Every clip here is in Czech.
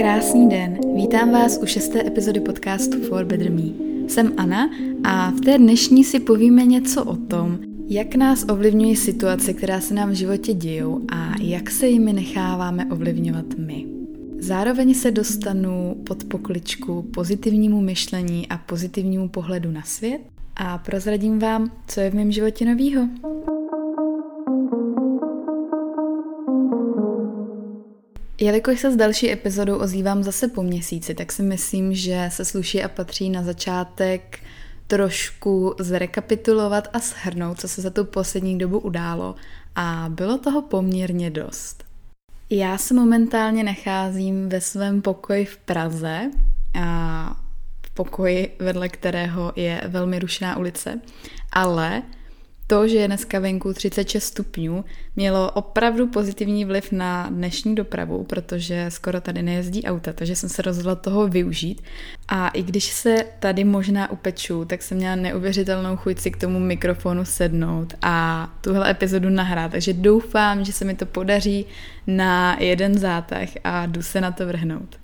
Krásný den, vítám vás u šesté epizody podcastu For Better Me. Jsem Anna a v té dnešní si povíme něco o tom, jak nás ovlivňují situace, která se nám v životě dějou a jak se jimi necháváme ovlivňovat my. Zároveň se dostanu pod pokličku pozitivnímu myšlení a pozitivnímu pohledu na svět a prozradím vám, co je v mém životě novýho. Jelikož se s další epizodou ozývám zase po měsíci, tak si myslím, že se sluší a patří na začátek trošku zrekapitulovat a shrnout, co se za tu poslední dobu událo. A bylo toho poměrně dost. Já se momentálně nacházím ve svém pokoji v Praze, a v pokoji, vedle kterého je velmi rušná ulice, ale to, že je dneska venku 36 stupňů, mělo opravdu pozitivní vliv na dnešní dopravu, protože skoro tady nejezdí auta, takže jsem se rozhodla toho využít. A i když se tady možná upeču, tak jsem měla neuvěřitelnou chuť si k tomu mikrofonu sednout a tuhle epizodu nahrát. Takže doufám, že se mi to podaří na jeden zátah a jdu se na to vrhnout.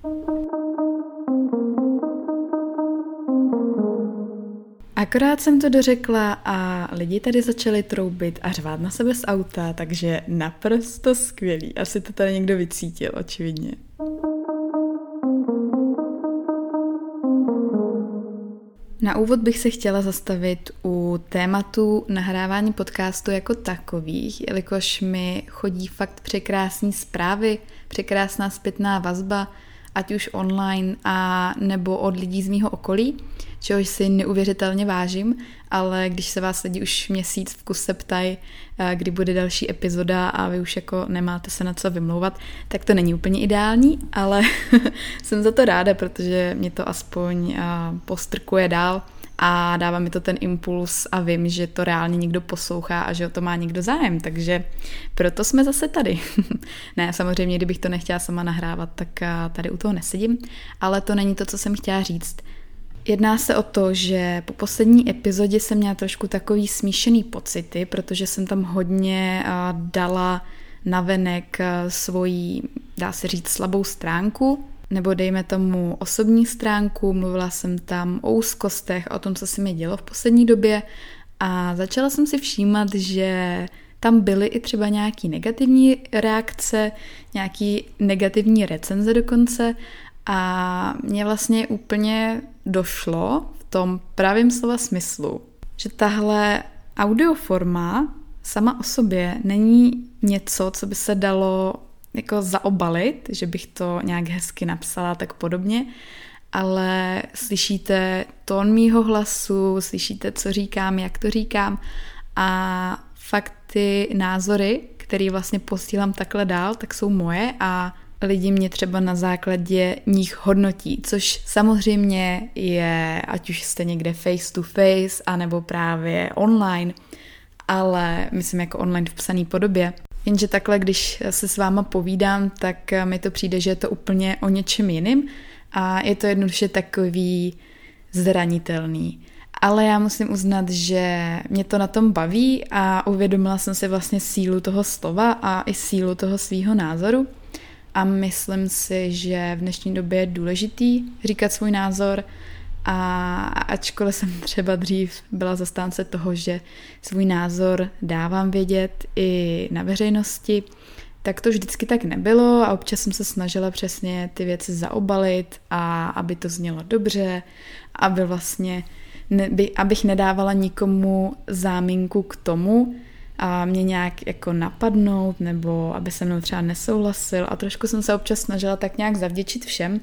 Akorát jsem to dořekla a lidi tady začali troubit a řvát na sebe z auta, takže naprosto skvělý. Asi to tady někdo vycítil, očividně. Na úvod bych se chtěla zastavit u tématu nahrávání podcastu jako takových, jelikož mi chodí fakt překrásní zprávy, překrásná zpětná vazba, ať už online a nebo od lidí z mýho okolí, čehož si neuvěřitelně vážím, ale když se vás lidi už měsíc v kuse ptají, eh, kdy bude další epizoda a vy už jako nemáte se na co vymlouvat, tak to není úplně ideální, ale jsem za to ráda, protože mě to aspoň eh, postrkuje dál a dává mi to ten impuls a vím, že to reálně někdo poslouchá a že o to má někdo zájem, takže proto jsme zase tady. ne, samozřejmě, kdybych to nechtěla sama nahrávat, tak eh, tady u toho nesedím, ale to není to, co jsem chtěla říct. Jedná se o to, že po poslední epizodě jsem měla trošku takový smíšený pocity, protože jsem tam hodně dala navenek svoji, dá se říct, slabou stránku, nebo dejme tomu osobní stránku, mluvila jsem tam o úzkostech, o tom, co se mi dělo v poslední době. A začala jsem si všímat, že tam byly i třeba nějaký negativní reakce, nějaký negativní recenze dokonce. A mě vlastně úplně došlo v tom pravém slova smyslu, že tahle audioforma sama o sobě není něco, co by se dalo jako zaobalit, že bych to nějak hezky napsala tak podobně, ale slyšíte tón mýho hlasu, slyšíte, co říkám, jak to říkám a fakt ty názory, které vlastně posílám takhle dál, tak jsou moje a lidi mě třeba na základě nich hodnotí, což samozřejmě je, ať už jste někde face to face, anebo právě online, ale myslím jako online v psané podobě. Jenže takhle, když se s váma povídám, tak mi to přijde, že je to úplně o něčem jiným a je to jednoduše takový zranitelný. Ale já musím uznat, že mě to na tom baví a uvědomila jsem si vlastně sílu toho slova a i sílu toho svýho názoru. A myslím si, že v dnešní době je důležitý říkat svůj názor a ačkoliv jsem třeba dřív byla zastánce toho, že svůj názor dávám vědět i na veřejnosti, tak to vždycky tak nebylo a občas jsem se snažila přesně ty věci zaobalit a aby to znělo dobře, aby vlastně, ne, by, abych nedávala nikomu záminku k tomu, a mě nějak jako napadnout, nebo aby se mnou třeba nesouhlasil a trošku jsem se občas snažila tak nějak zavděčit všem,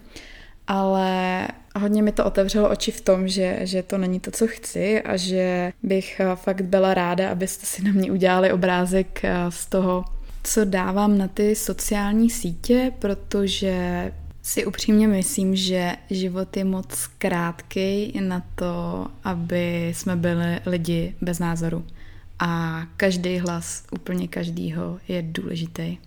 ale hodně mi to otevřelo oči v tom, že, že to není to, co chci a že bych eh, fakt byla ráda, abyste si na mě udělali obrázek eh, z toho, co dávám na ty sociální sítě, protože si upřímně myslím, že život je moc krátký na to, aby jsme byli lidi bez názoru. A každý hlas, úplně každýho, je důležitý.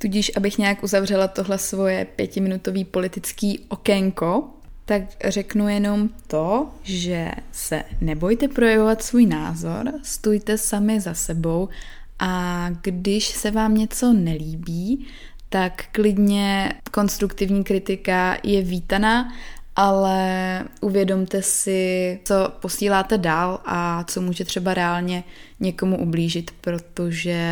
Tudíž, abych nějak uzavřela tohle svoje pětiminutový politický okénko, tak řeknu jenom to, že se nebojte projevovat svůj názor, stůjte sami za sebou a když se vám něco nelíbí, tak klidně konstruktivní kritika je vítaná, ale uvědomte si, co posíláte dál a co může třeba reálně někomu ublížit, protože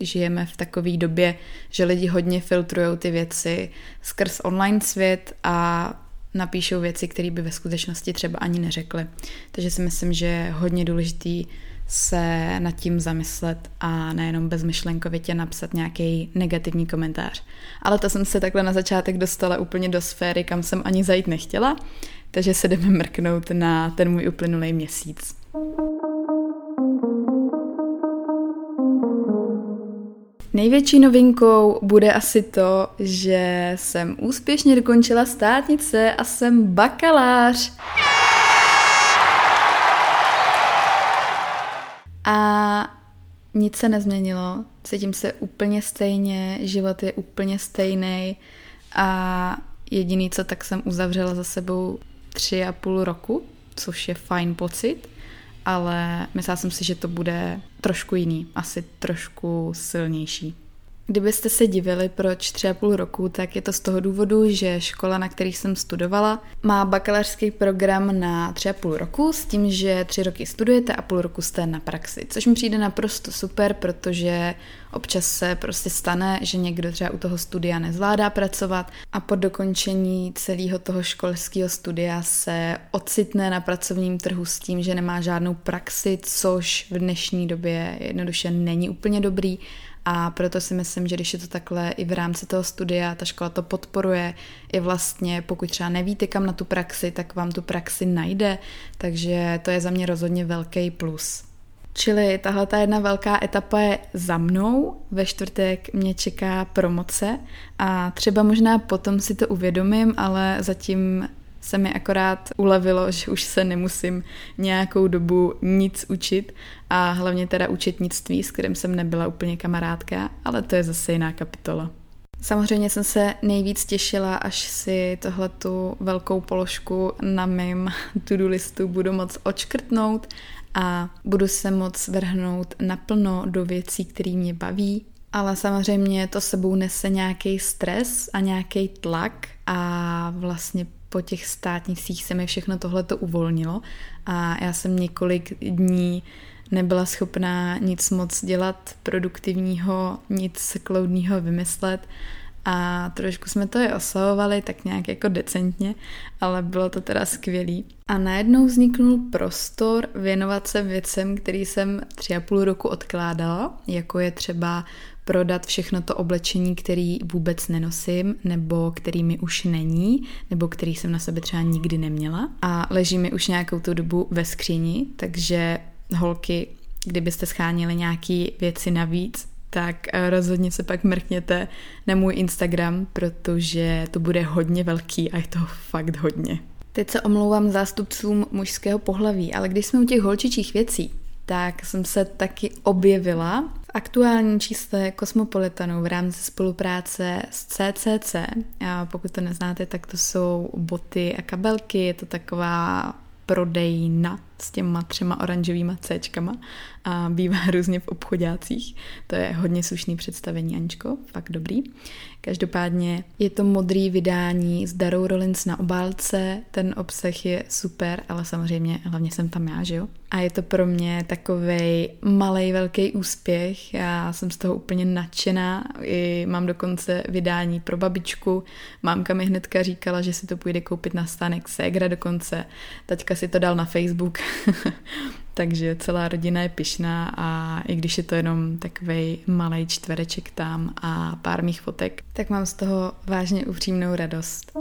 žijeme v takové době, že lidi hodně filtrují ty věci skrz online svět a napíšou věci, které by ve skutečnosti třeba ani neřekli. Takže si myslím, že je hodně důležitý se nad tím zamyslet a nejenom bezmyšlenkovitě napsat nějaký negativní komentář. Ale to jsem se takhle na začátek dostala úplně do sféry, kam jsem ani zajít nechtěla, takže se jdeme mrknout na ten můj uplynulý měsíc. Největší novinkou bude asi to, že jsem úspěšně dokončila státnice a jsem bakalář. A nic se nezměnilo, cítím se úplně stejně, život je úplně stejný a jediný, co tak jsem uzavřela za sebou tři a půl roku, což je fajn pocit, ale myslela jsem si, že to bude trošku jiný, asi trošku silnější. Kdybyste se divili, proč tři a půl roku, tak je to z toho důvodu, že škola, na kterých jsem studovala, má bakalářský program na tři a půl roku s tím, že tři roky studujete a půl roku jste na praxi, což mi přijde naprosto super, protože občas se prostě stane, že někdo třeba u toho studia nezvládá pracovat a po dokončení celého toho školského studia se ocitne na pracovním trhu s tím, že nemá žádnou praxi, což v dnešní době jednoduše není úplně dobrý a proto si myslím, že když je to takhle i v rámci toho studia, ta škola to podporuje, i vlastně pokud třeba nevíte kam na tu praxi, tak vám tu praxi najde, takže to je za mě rozhodně velký plus. Čili tahle ta jedna velká etapa je za mnou, ve čtvrtek mě čeká promoce. A třeba možná potom si to uvědomím, ale zatím se mi akorát ulevilo, že už se nemusím nějakou dobu nic učit a hlavně teda učetnictví, s kterým jsem nebyla úplně kamarádka, ale to je zase jiná kapitola. Samozřejmě jsem se nejvíc těšila, až si tohle tu velkou položku na mém to-do listu budu moc očkrtnout a budu se moc vrhnout naplno do věcí, které mě baví, ale samozřejmě to sebou nese nějaký stres a nějaký tlak a vlastně po těch státnicích se mi všechno tohle to uvolnilo a já jsem několik dní nebyla schopná nic moc dělat produktivního, nic kloudního vymyslet a trošku jsme to i oslavovali tak nějak jako decentně, ale bylo to teda skvělý. A najednou vzniknul prostor věnovat se věcem, který jsem tři a půl roku odkládala, jako je třeba prodat všechno to oblečení, který vůbec nenosím, nebo který mi už není, nebo který jsem na sebe třeba nikdy neměla a leží mi už nějakou tu dobu ve skříni, takže holky, kdybyste schánili nějaké věci navíc, tak eh, rozhodně se pak mrkněte na můj Instagram, protože to bude hodně velký a je to fakt hodně. Teď se omlouvám zástupcům mužského pohlaví, ale když jsme u těch holčičích věcí, tak jsem se taky objevila v aktuálním čísle Kosmopolitanu v rámci spolupráce s CCC. A pokud to neznáte, tak to jsou boty a kabelky, je to taková prodejna s těma třema oranžovýma Cčkama a bývá různě v obchodácích. To je hodně slušný představení, Aničko, fakt dobrý. Každopádně je to modrý vydání s Darou Rollins na obálce, ten obsah je super, ale samozřejmě hlavně jsem tam já, že jo? A je to pro mě takový malý velký úspěch, já jsem z toho úplně nadšená, I mám dokonce vydání pro babičku, mámka mi hnedka říkala, že si to půjde koupit na stánek Segra dokonce, taťka si to dal na Facebook, takže celá rodina je pyšná a i když je to jenom takový malý čtvereček tam a pár mých fotek, tak mám z toho vážně upřímnou radost.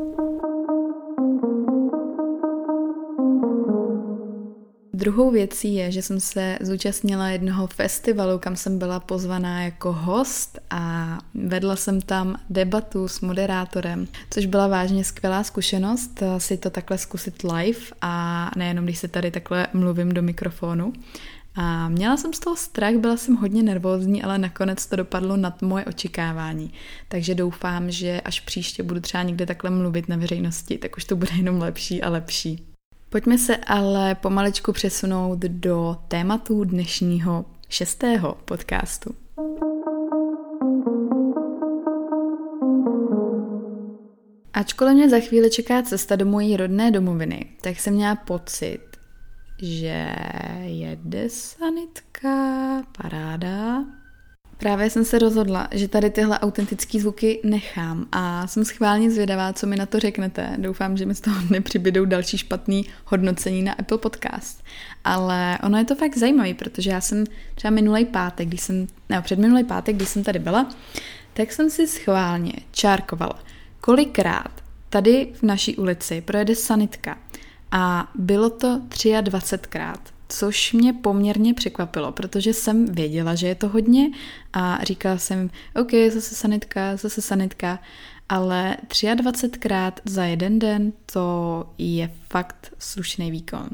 Druhou věcí je, že jsem se zúčastnila jednoho festivalu, kam jsem byla pozvaná jako host a vedla jsem tam debatu s moderátorem, což byla vážně skvělá zkušenost si to takhle zkusit live a nejenom když se tady takhle mluvím do mikrofonu. A měla jsem z toho strach, byla jsem hodně nervózní, ale nakonec to dopadlo nad moje očekávání. Takže doufám, že až příště budu třeba někde takhle mluvit na veřejnosti, tak už to bude jenom lepší a lepší. Pojďme se ale pomalečku přesunout do tématu dnešního šestého podcastu. Ačkoliv mě za chvíli čeká cesta do mojí rodné domoviny, tak jsem měla pocit, že jede sanitka, paráda, Právě jsem se rozhodla, že tady tyhle autentické zvuky nechám a jsem schválně zvědavá, co mi na to řeknete. Doufám, že mi z toho nepřibydou další špatný hodnocení na Apple Podcast. Ale ono je to fakt zajímavé, protože já jsem třeba minulý pátek, když jsem, ne, před minulý pátek, když jsem tady byla, tak jsem si schválně čárkovala, kolikrát tady v naší ulici projede sanitka a bylo to 23krát, což mě poměrně překvapilo, protože jsem věděla, že je to hodně a říkala jsem, OK, zase sanitka, zase sanitka, ale 23krát za jeden den to je fakt slušný výkon.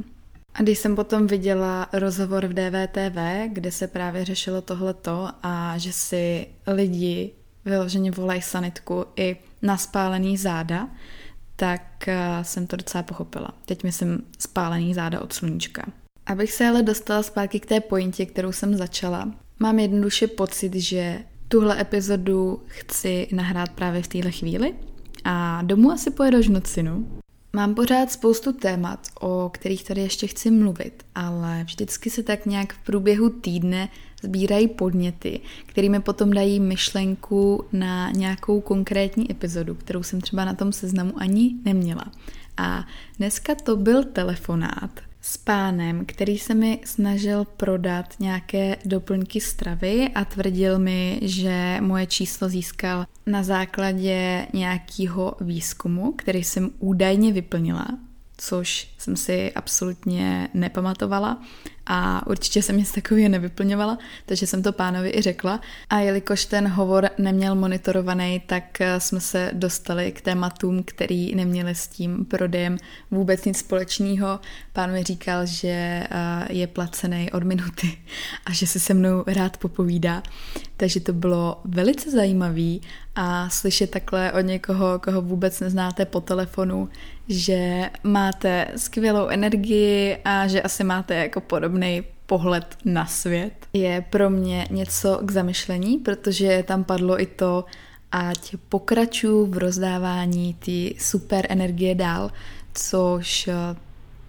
A když jsem potom viděla rozhovor v DVTV, kde se právě řešilo tohleto a že si lidi vyloženě volají sanitku i na spálený záda, tak eh, jsem to docela pochopila. Teď myslím spálený záda od sluníčka. Abych se ale dostala zpátky k té pointě, kterou jsem začala, mám jednoduše pocit, že tuhle epizodu chci nahrát právě v téhle chvíli a domů asi pojedu až nocinu. Mám pořád spoustu témat, o kterých tady ještě chci mluvit, ale vždycky se tak nějak v průběhu týdne sbírají podněty, kterými potom dají myšlenku na nějakou konkrétní epizodu, kterou jsem třeba na tom seznamu ani neměla. A dneska to byl telefonát s pánem, který se mi snažil prodat nějaké doplňky stravy a tvrdil mi, že moje číslo získal na základě nějakého výzkumu, který jsem údajně vyplnila, což jsem si absolutně nepamatovala a určitě jsem nic takového nevyplňovala, takže jsem to pánovi i řekla. A jelikož ten hovor neměl monitorovaný, tak jsme se dostali k tématům, který neměli s tím prodejem vůbec nic společného. Pán mi říkal, že eh, je placený od minuty a že si se mnou rád popovídá. Takže to bylo velice zajímavé a slyšet takhle od někoho, koho vůbec neznáte po telefonu, že máte skvělou energii a že asi máte jako podobný pohled na svět, je pro mě něco k zamyšlení, protože tam padlo i to, ať pokračuju v rozdávání ty super energie dál, což eh,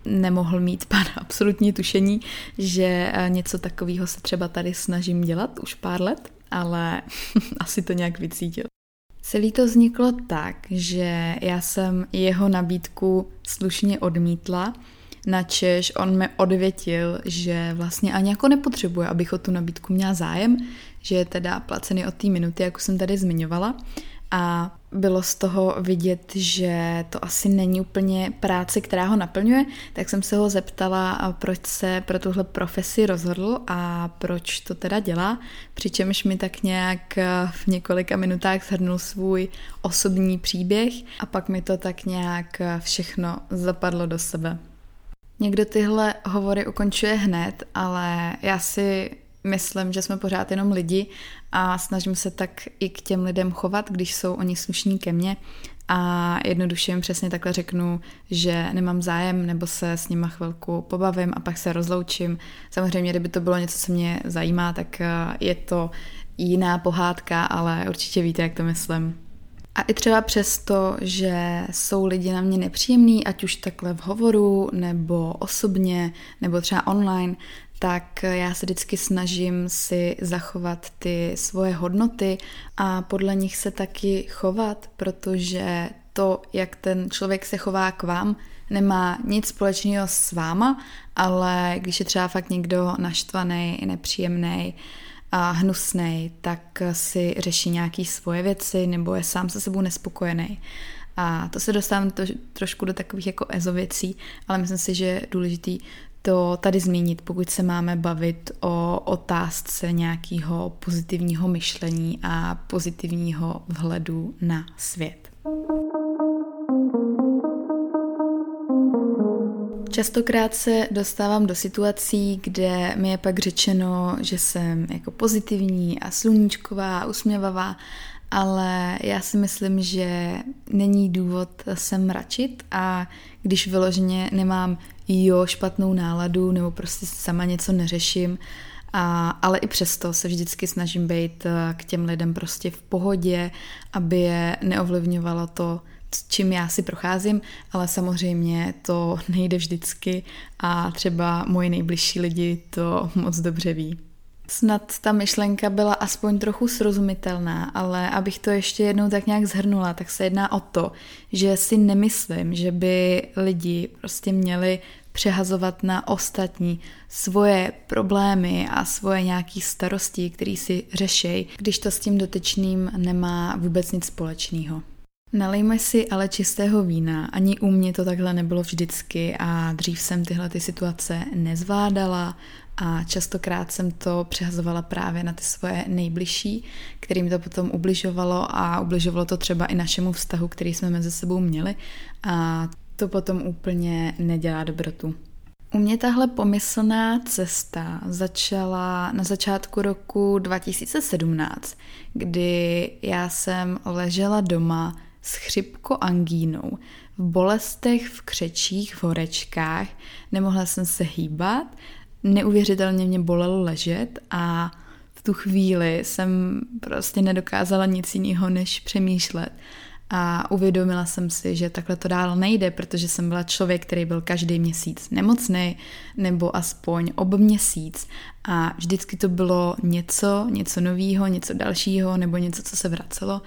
nemohl mít pán absolutní tušení, že eh, něco takového se třeba tady snažím dělat už pár let, ale asi to nějak vycítil. Celý to vzniklo tak, že já jsem jeho nabídku slušně odmítla, načež on mi odvětil, že vlastně ani jako nepotřebuje, abych o tu nabídku měla zájem, že je teda placený od té minuty, jak už jsem tady zmiňovala. A bylo z toho vidět, že to asi není úplně práce, která ho naplňuje, tak jsem se ho zeptala, proč se pro tuhle profesi rozhodl a proč to teda dělá, přičemž mi tak nějak v několika minutách shrnul svůj osobní příběh a pak mi to tak nějak všechno zapadlo do sebe. Někdo tyhle hovory ukončuje hned, ale já si myslím, že jsme pořád jenom lidi a snažím se tak i k těm lidem chovat, když jsou oni slušní ke mně a jednoduše jim přesně takhle řeknu, že nemám zájem nebo se s nima chvilku pobavím a pak se rozloučím. Samozřejmě, kdyby to bylo něco, co mě zajímá, tak eh, je to jiná pohádka, ale určitě víte, jak to myslím. A i třeba přesto, že jsou lidi na mě nepříjemní, ať už takhle v hovoru, nebo osobně, nebo třeba online, tak já se vždycky snažím si zachovat ty svoje hodnoty a podle nich se taky chovat, protože to, jak ten člověk se chová k vám, nemá nic společného s váma, ale když je třeba fakt někdo naštvaný, nepříjemný, a hnusný, tak si řeší nějaké svoje věci nebo je sám se sebou nespokojený. A to se dostávám to, trošku do takových jako ezo věcí, ale myslím si, že je důležitý to tady zmínit, pokud se máme bavit o otázce nějakého pozitivního myšlení a pozitivního vhledu na svět. Častokrát se dostávám do situací, kde mi je pak řečeno, že jsem jako pozitivní a sluníčková, usměvavá, ale já si myslím, že není důvod se mračit a když vyloženě nemám jo špatnou náladu nebo prostě sama něco neřeším, a, ale i přesto se vždycky snažím být k těm lidem prostě v pohodě, aby je neovlivňovalo to, čím já si procházím, ale samozřejmě to nejde vždycky a třeba moji nejbližší lidi to moc dobře ví. Snad ta myšlenka byla aspoň trochu srozumitelná, ale abych to ještě jednou tak nějak zhrnula, tak se jedná o to, že si nemyslím, že by lidi prostě měli přehazovat na ostatní svoje problémy a svoje nějaké starosti, které si řešej, když to s tím dotyčným nemá vůbec nic společného. Nalejme si ale čistého vína. Ani u mě to takhle nebylo vždycky a dřív jsem tyhle ty situace nezvládala a častokrát jsem to přehazovala právě na ty svoje nejbližší, kterým to potom ubližovalo a ubližovalo to třeba i našemu vztahu, který jsme mezi sebou měli a to potom úplně nedělá dobrotu. U mě tahle pomyslná cesta začala na začátku roku 2017, kdy já jsem ležela doma s chřipkoangínou, v bolestech, v křečích, v horečkách, nemohla jsem se hýbat, neuvěřitelně mě bolelo ležet a v tu chvíli jsem prostě nedokázala nic jiného, než přemýšlet. A uvědomila jsem si, že takhle to dál nejde, protože jsem byla člověk, který byl každý měsíc nemocný, nebo aspoň ob měsíc. A vždycky to bylo něco, něco nového, něco dalšího, nebo něco, co se vracelo.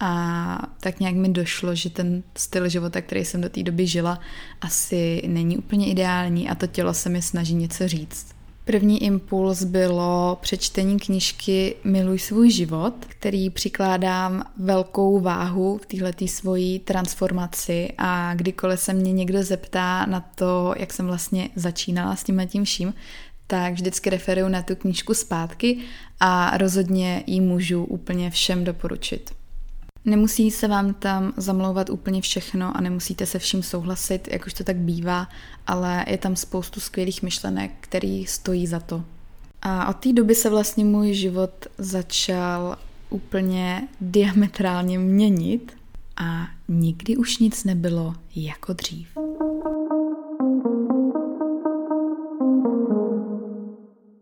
A tak nějak mi došlo, že ten styl života, který jsem do té doby žila, asi není úplně ideální a to tělo se mi snaží něco říct. První impuls bylo přečtení knižky Miluj svůj život, který přikládám velkou váhu v této svojí transformaci a kdykoliv se mě někdo zeptá na to, jak jsem vlastně začínala s tím tím vším, tak vždycky referuju na tu knížku zpátky a rozhodně ji můžu úplně všem doporučit. Nemusí se vám tam zamlouvat úplně všechno a nemusíte se vším souhlasit, jak už to tak bývá, ale je tam spoustu skvělých myšlenek, který stojí za to. A od té doby se vlastně můj život začal úplně diametrálně měnit a nikdy už nic nebylo jako dřív.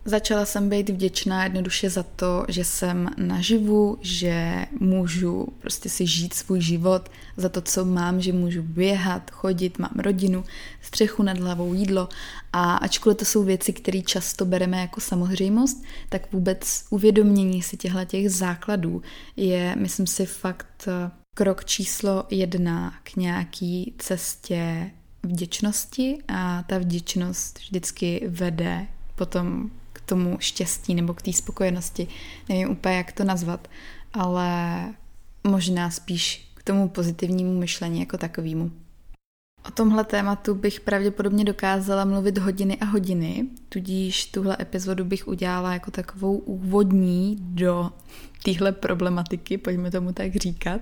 Začala jsem být vděčná jednoduše za to, že jsem naživu, že můžu prostě si žít svůj život za to, co mám, že můžu běhat, chodit, mám rodinu, střechu nad hlavou, jídlo. A ačkoliv to jsou věci, které často bereme jako samozřejmost, tak vůbec uvědomění si těchto těch základů je, myslím si, fakt eh, krok číslo jedna k nějaký cestě vděčnosti. A ta vděčnost vždycky vede potom tomu štěstí nebo k té spokojenosti. Nevím úplně, jak to nazvat, ale možná spíš k tomu pozitivnímu myšlení jako takovému. O tomhle tématu bych pravděpodobně dokázala mluvit hodiny a hodiny, tudíž tuhle epizodu bych udělala jako takovou úvodní do téhle problematiky, pojďme tomu tak říkat.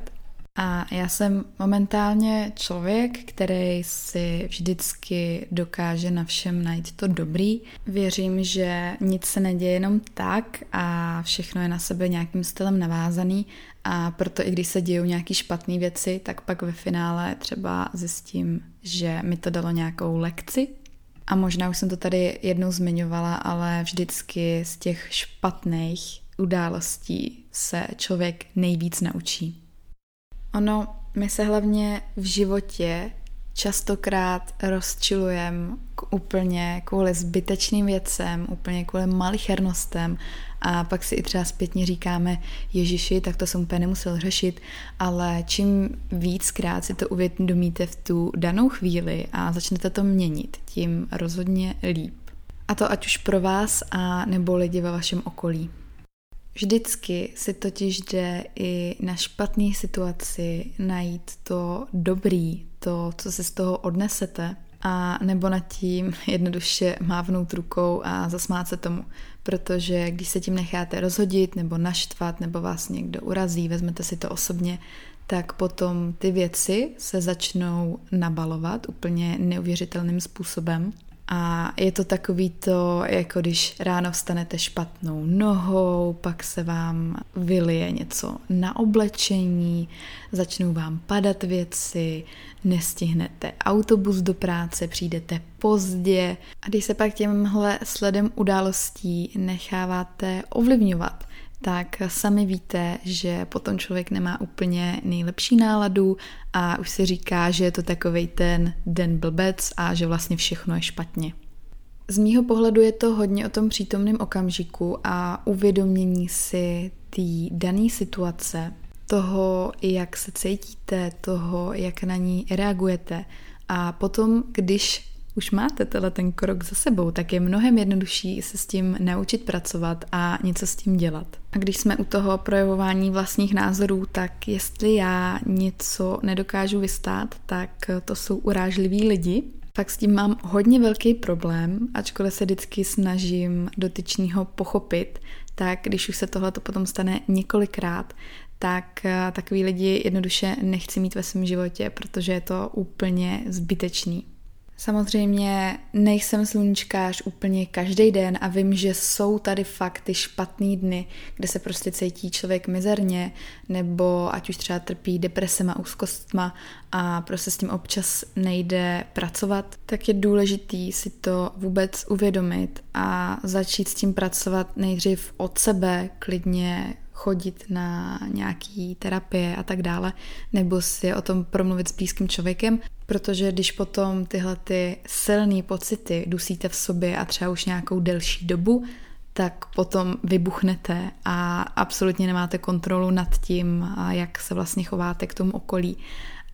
A já jsem momentálně člověk, který si vždycky dokáže na všem najít to dobrý. Věřím, že nic se neděje jenom tak a všechno je na sebe nějakým stylem navázaný a proto i když se dějou nějaké špatné věci, tak pak ve finále třeba zjistím, že mi to dalo nějakou lekci. A možná už jsem to tady jednou zmiňovala, ale vždycky z těch špatných událostí se člověk nejvíc naučí. Ono, my se hlavně v životě častokrát rozčilujeme úplně kvůli zbytečným věcem, úplně kvůli malichernostem a pak si i třeba zpětně říkáme, Ježiši, tak to jsem úplně nemusel řešit, ale čím víckrát si to uvědomíte v tu danou chvíli a začnete to měnit, tím rozhodně líp. A to ať už pro vás a nebo lidi ve vašem okolí. Vždycky si totiž jde i na špatné situaci najít to dobrý, to, co si z toho odnesete, a nebo nad tím jednoduše mávnout rukou a zasmát se tomu. Protože když se tím necháte rozhodit nebo naštvat, nebo vás někdo urazí, vezmete si to osobně, tak potom ty věci se začnou nabalovat úplně neuvěřitelným způsobem a je to takový to, jako když ráno vstanete špatnou nohou, pak se vám vylije něco na oblečení, začnou vám padat věci, nestihnete autobus do práce, přijdete pozdě. A když se pak těmhle sledem událostí necháváte ovlivňovat, tak sami víte, že potom člověk nemá úplně nejlepší náladu a už si říká, že je to takový ten den blbec a že vlastně všechno je špatně. Z mýho pohledu je to hodně o tom přítomném okamžiku a uvědomění si té dané situace, toho, jak se cítíte, toho, jak na ní reagujete. A potom, když už máte tenhle ten krok za sebou, tak je mnohem jednodušší se s tím naučit pracovat a něco s tím dělat. A když jsme u toho projevování vlastních názorů, tak jestli já něco nedokážu vystát, tak to jsou urážliví lidi. Tak s tím mám hodně velký problém, ačkoliv se vždycky snažím dotyčního pochopit, tak když už se tohle potom stane několikrát, tak takový lidi jednoduše nechci mít ve svém životě, protože je to úplně zbytečný. Samozřejmě nejsem sluníčkář úplně každý den a vím, že jsou tady fakt ty špatný dny, kde se prostě cítí člověk mizerně, nebo ať už třeba trpí depresema, úzkostma a prostě s tím občas nejde pracovat, tak je důležitý si to vůbec uvědomit a začít s tím pracovat nejdřív od sebe, klidně chodit na nějaký terapie a tak dále, nebo si o tom promluvit s blízkým člověkem, protože když potom tyhle ty silné pocity dusíte v sobě a třeba už nějakou delší dobu, tak potom vybuchnete a absolutně nemáte kontrolu nad tím, jak se vlastně chováte k tomu okolí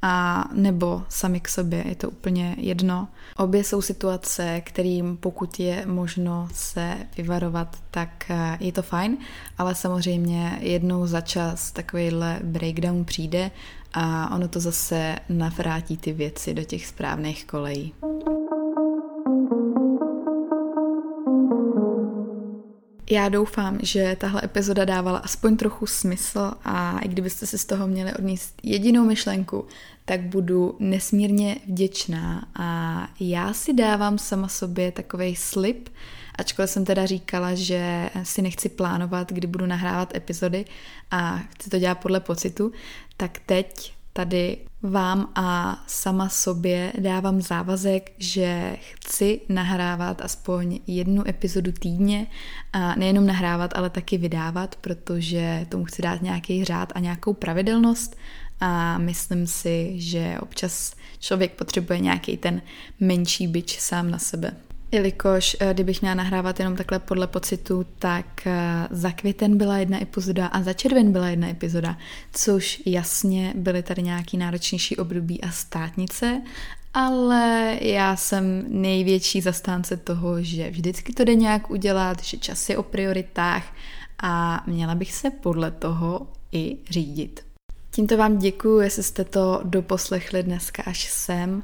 a nebo sami k sobě, je to úplně jedno. Obě jsou situace, kterým pokud je možno se vyvarovat, tak eh, je to fajn, ale samozřejmě jednou za čas takovýhle breakdown přijde a ono to zase navrátí ty věci do těch správných kolejí. Já doufám, že tahle epizoda dávala aspoň trochu smysl a i kdybyste si z toho měli odníst jedinou myšlenku, tak budu nesmírně vděčná. A já si dávám sama sobě takový slib, ačkoliv jsem teda říkala, že si nechci plánovat, kdy budu nahrávat epizody a chci to dělat podle pocitu, tak teď tady vám a sama sobě dávám závazek, že chci nahrávat aspoň jednu epizodu týdně a nejenom nahrávat, ale taky vydávat, protože tomu chci dát nějaký řád a nějakou pravidelnost a myslím si, že občas člověk potřebuje nějaký ten menší byč sám na sebe. Jelikož eh, kdybych měla nahrávat jenom takhle podle pocitu, tak eh, za květen byla jedna epizoda a za červen byla jedna epizoda, což jasně byly tady nějaký náročnější období a státnice, ale já jsem největší zastánce toho, že vždycky to jde nějak udělat, že čas je o prioritách a měla bych se podle toho i řídit. Tímto vám děkuji, jestli jste to doposlechli dneska až sem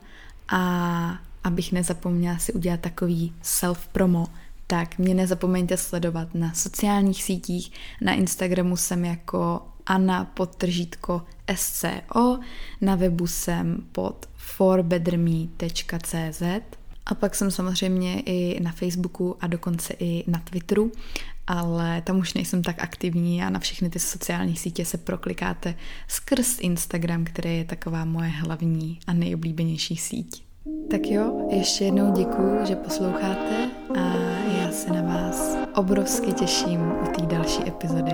a abych nezapomněla si udělat takový self-promo, tak mě nezapomeňte sledovat na sociálních sítích. Na Instagramu jsem jako Anna podtržítko SCO, na webu jsem pod forbetterme.cz a pak jsem samozřejmě i na Facebooku a dokonce i na Twitteru, ale tam už nejsem tak aktivní a na všechny ty sociální sítě se proklikáte skrz Instagram, který je taková moje hlavní a nejoblíbenější síť. Tak jo, ještě jednou děkuji, že posloucháte a já se na vás obrovsky těším u té další epizody.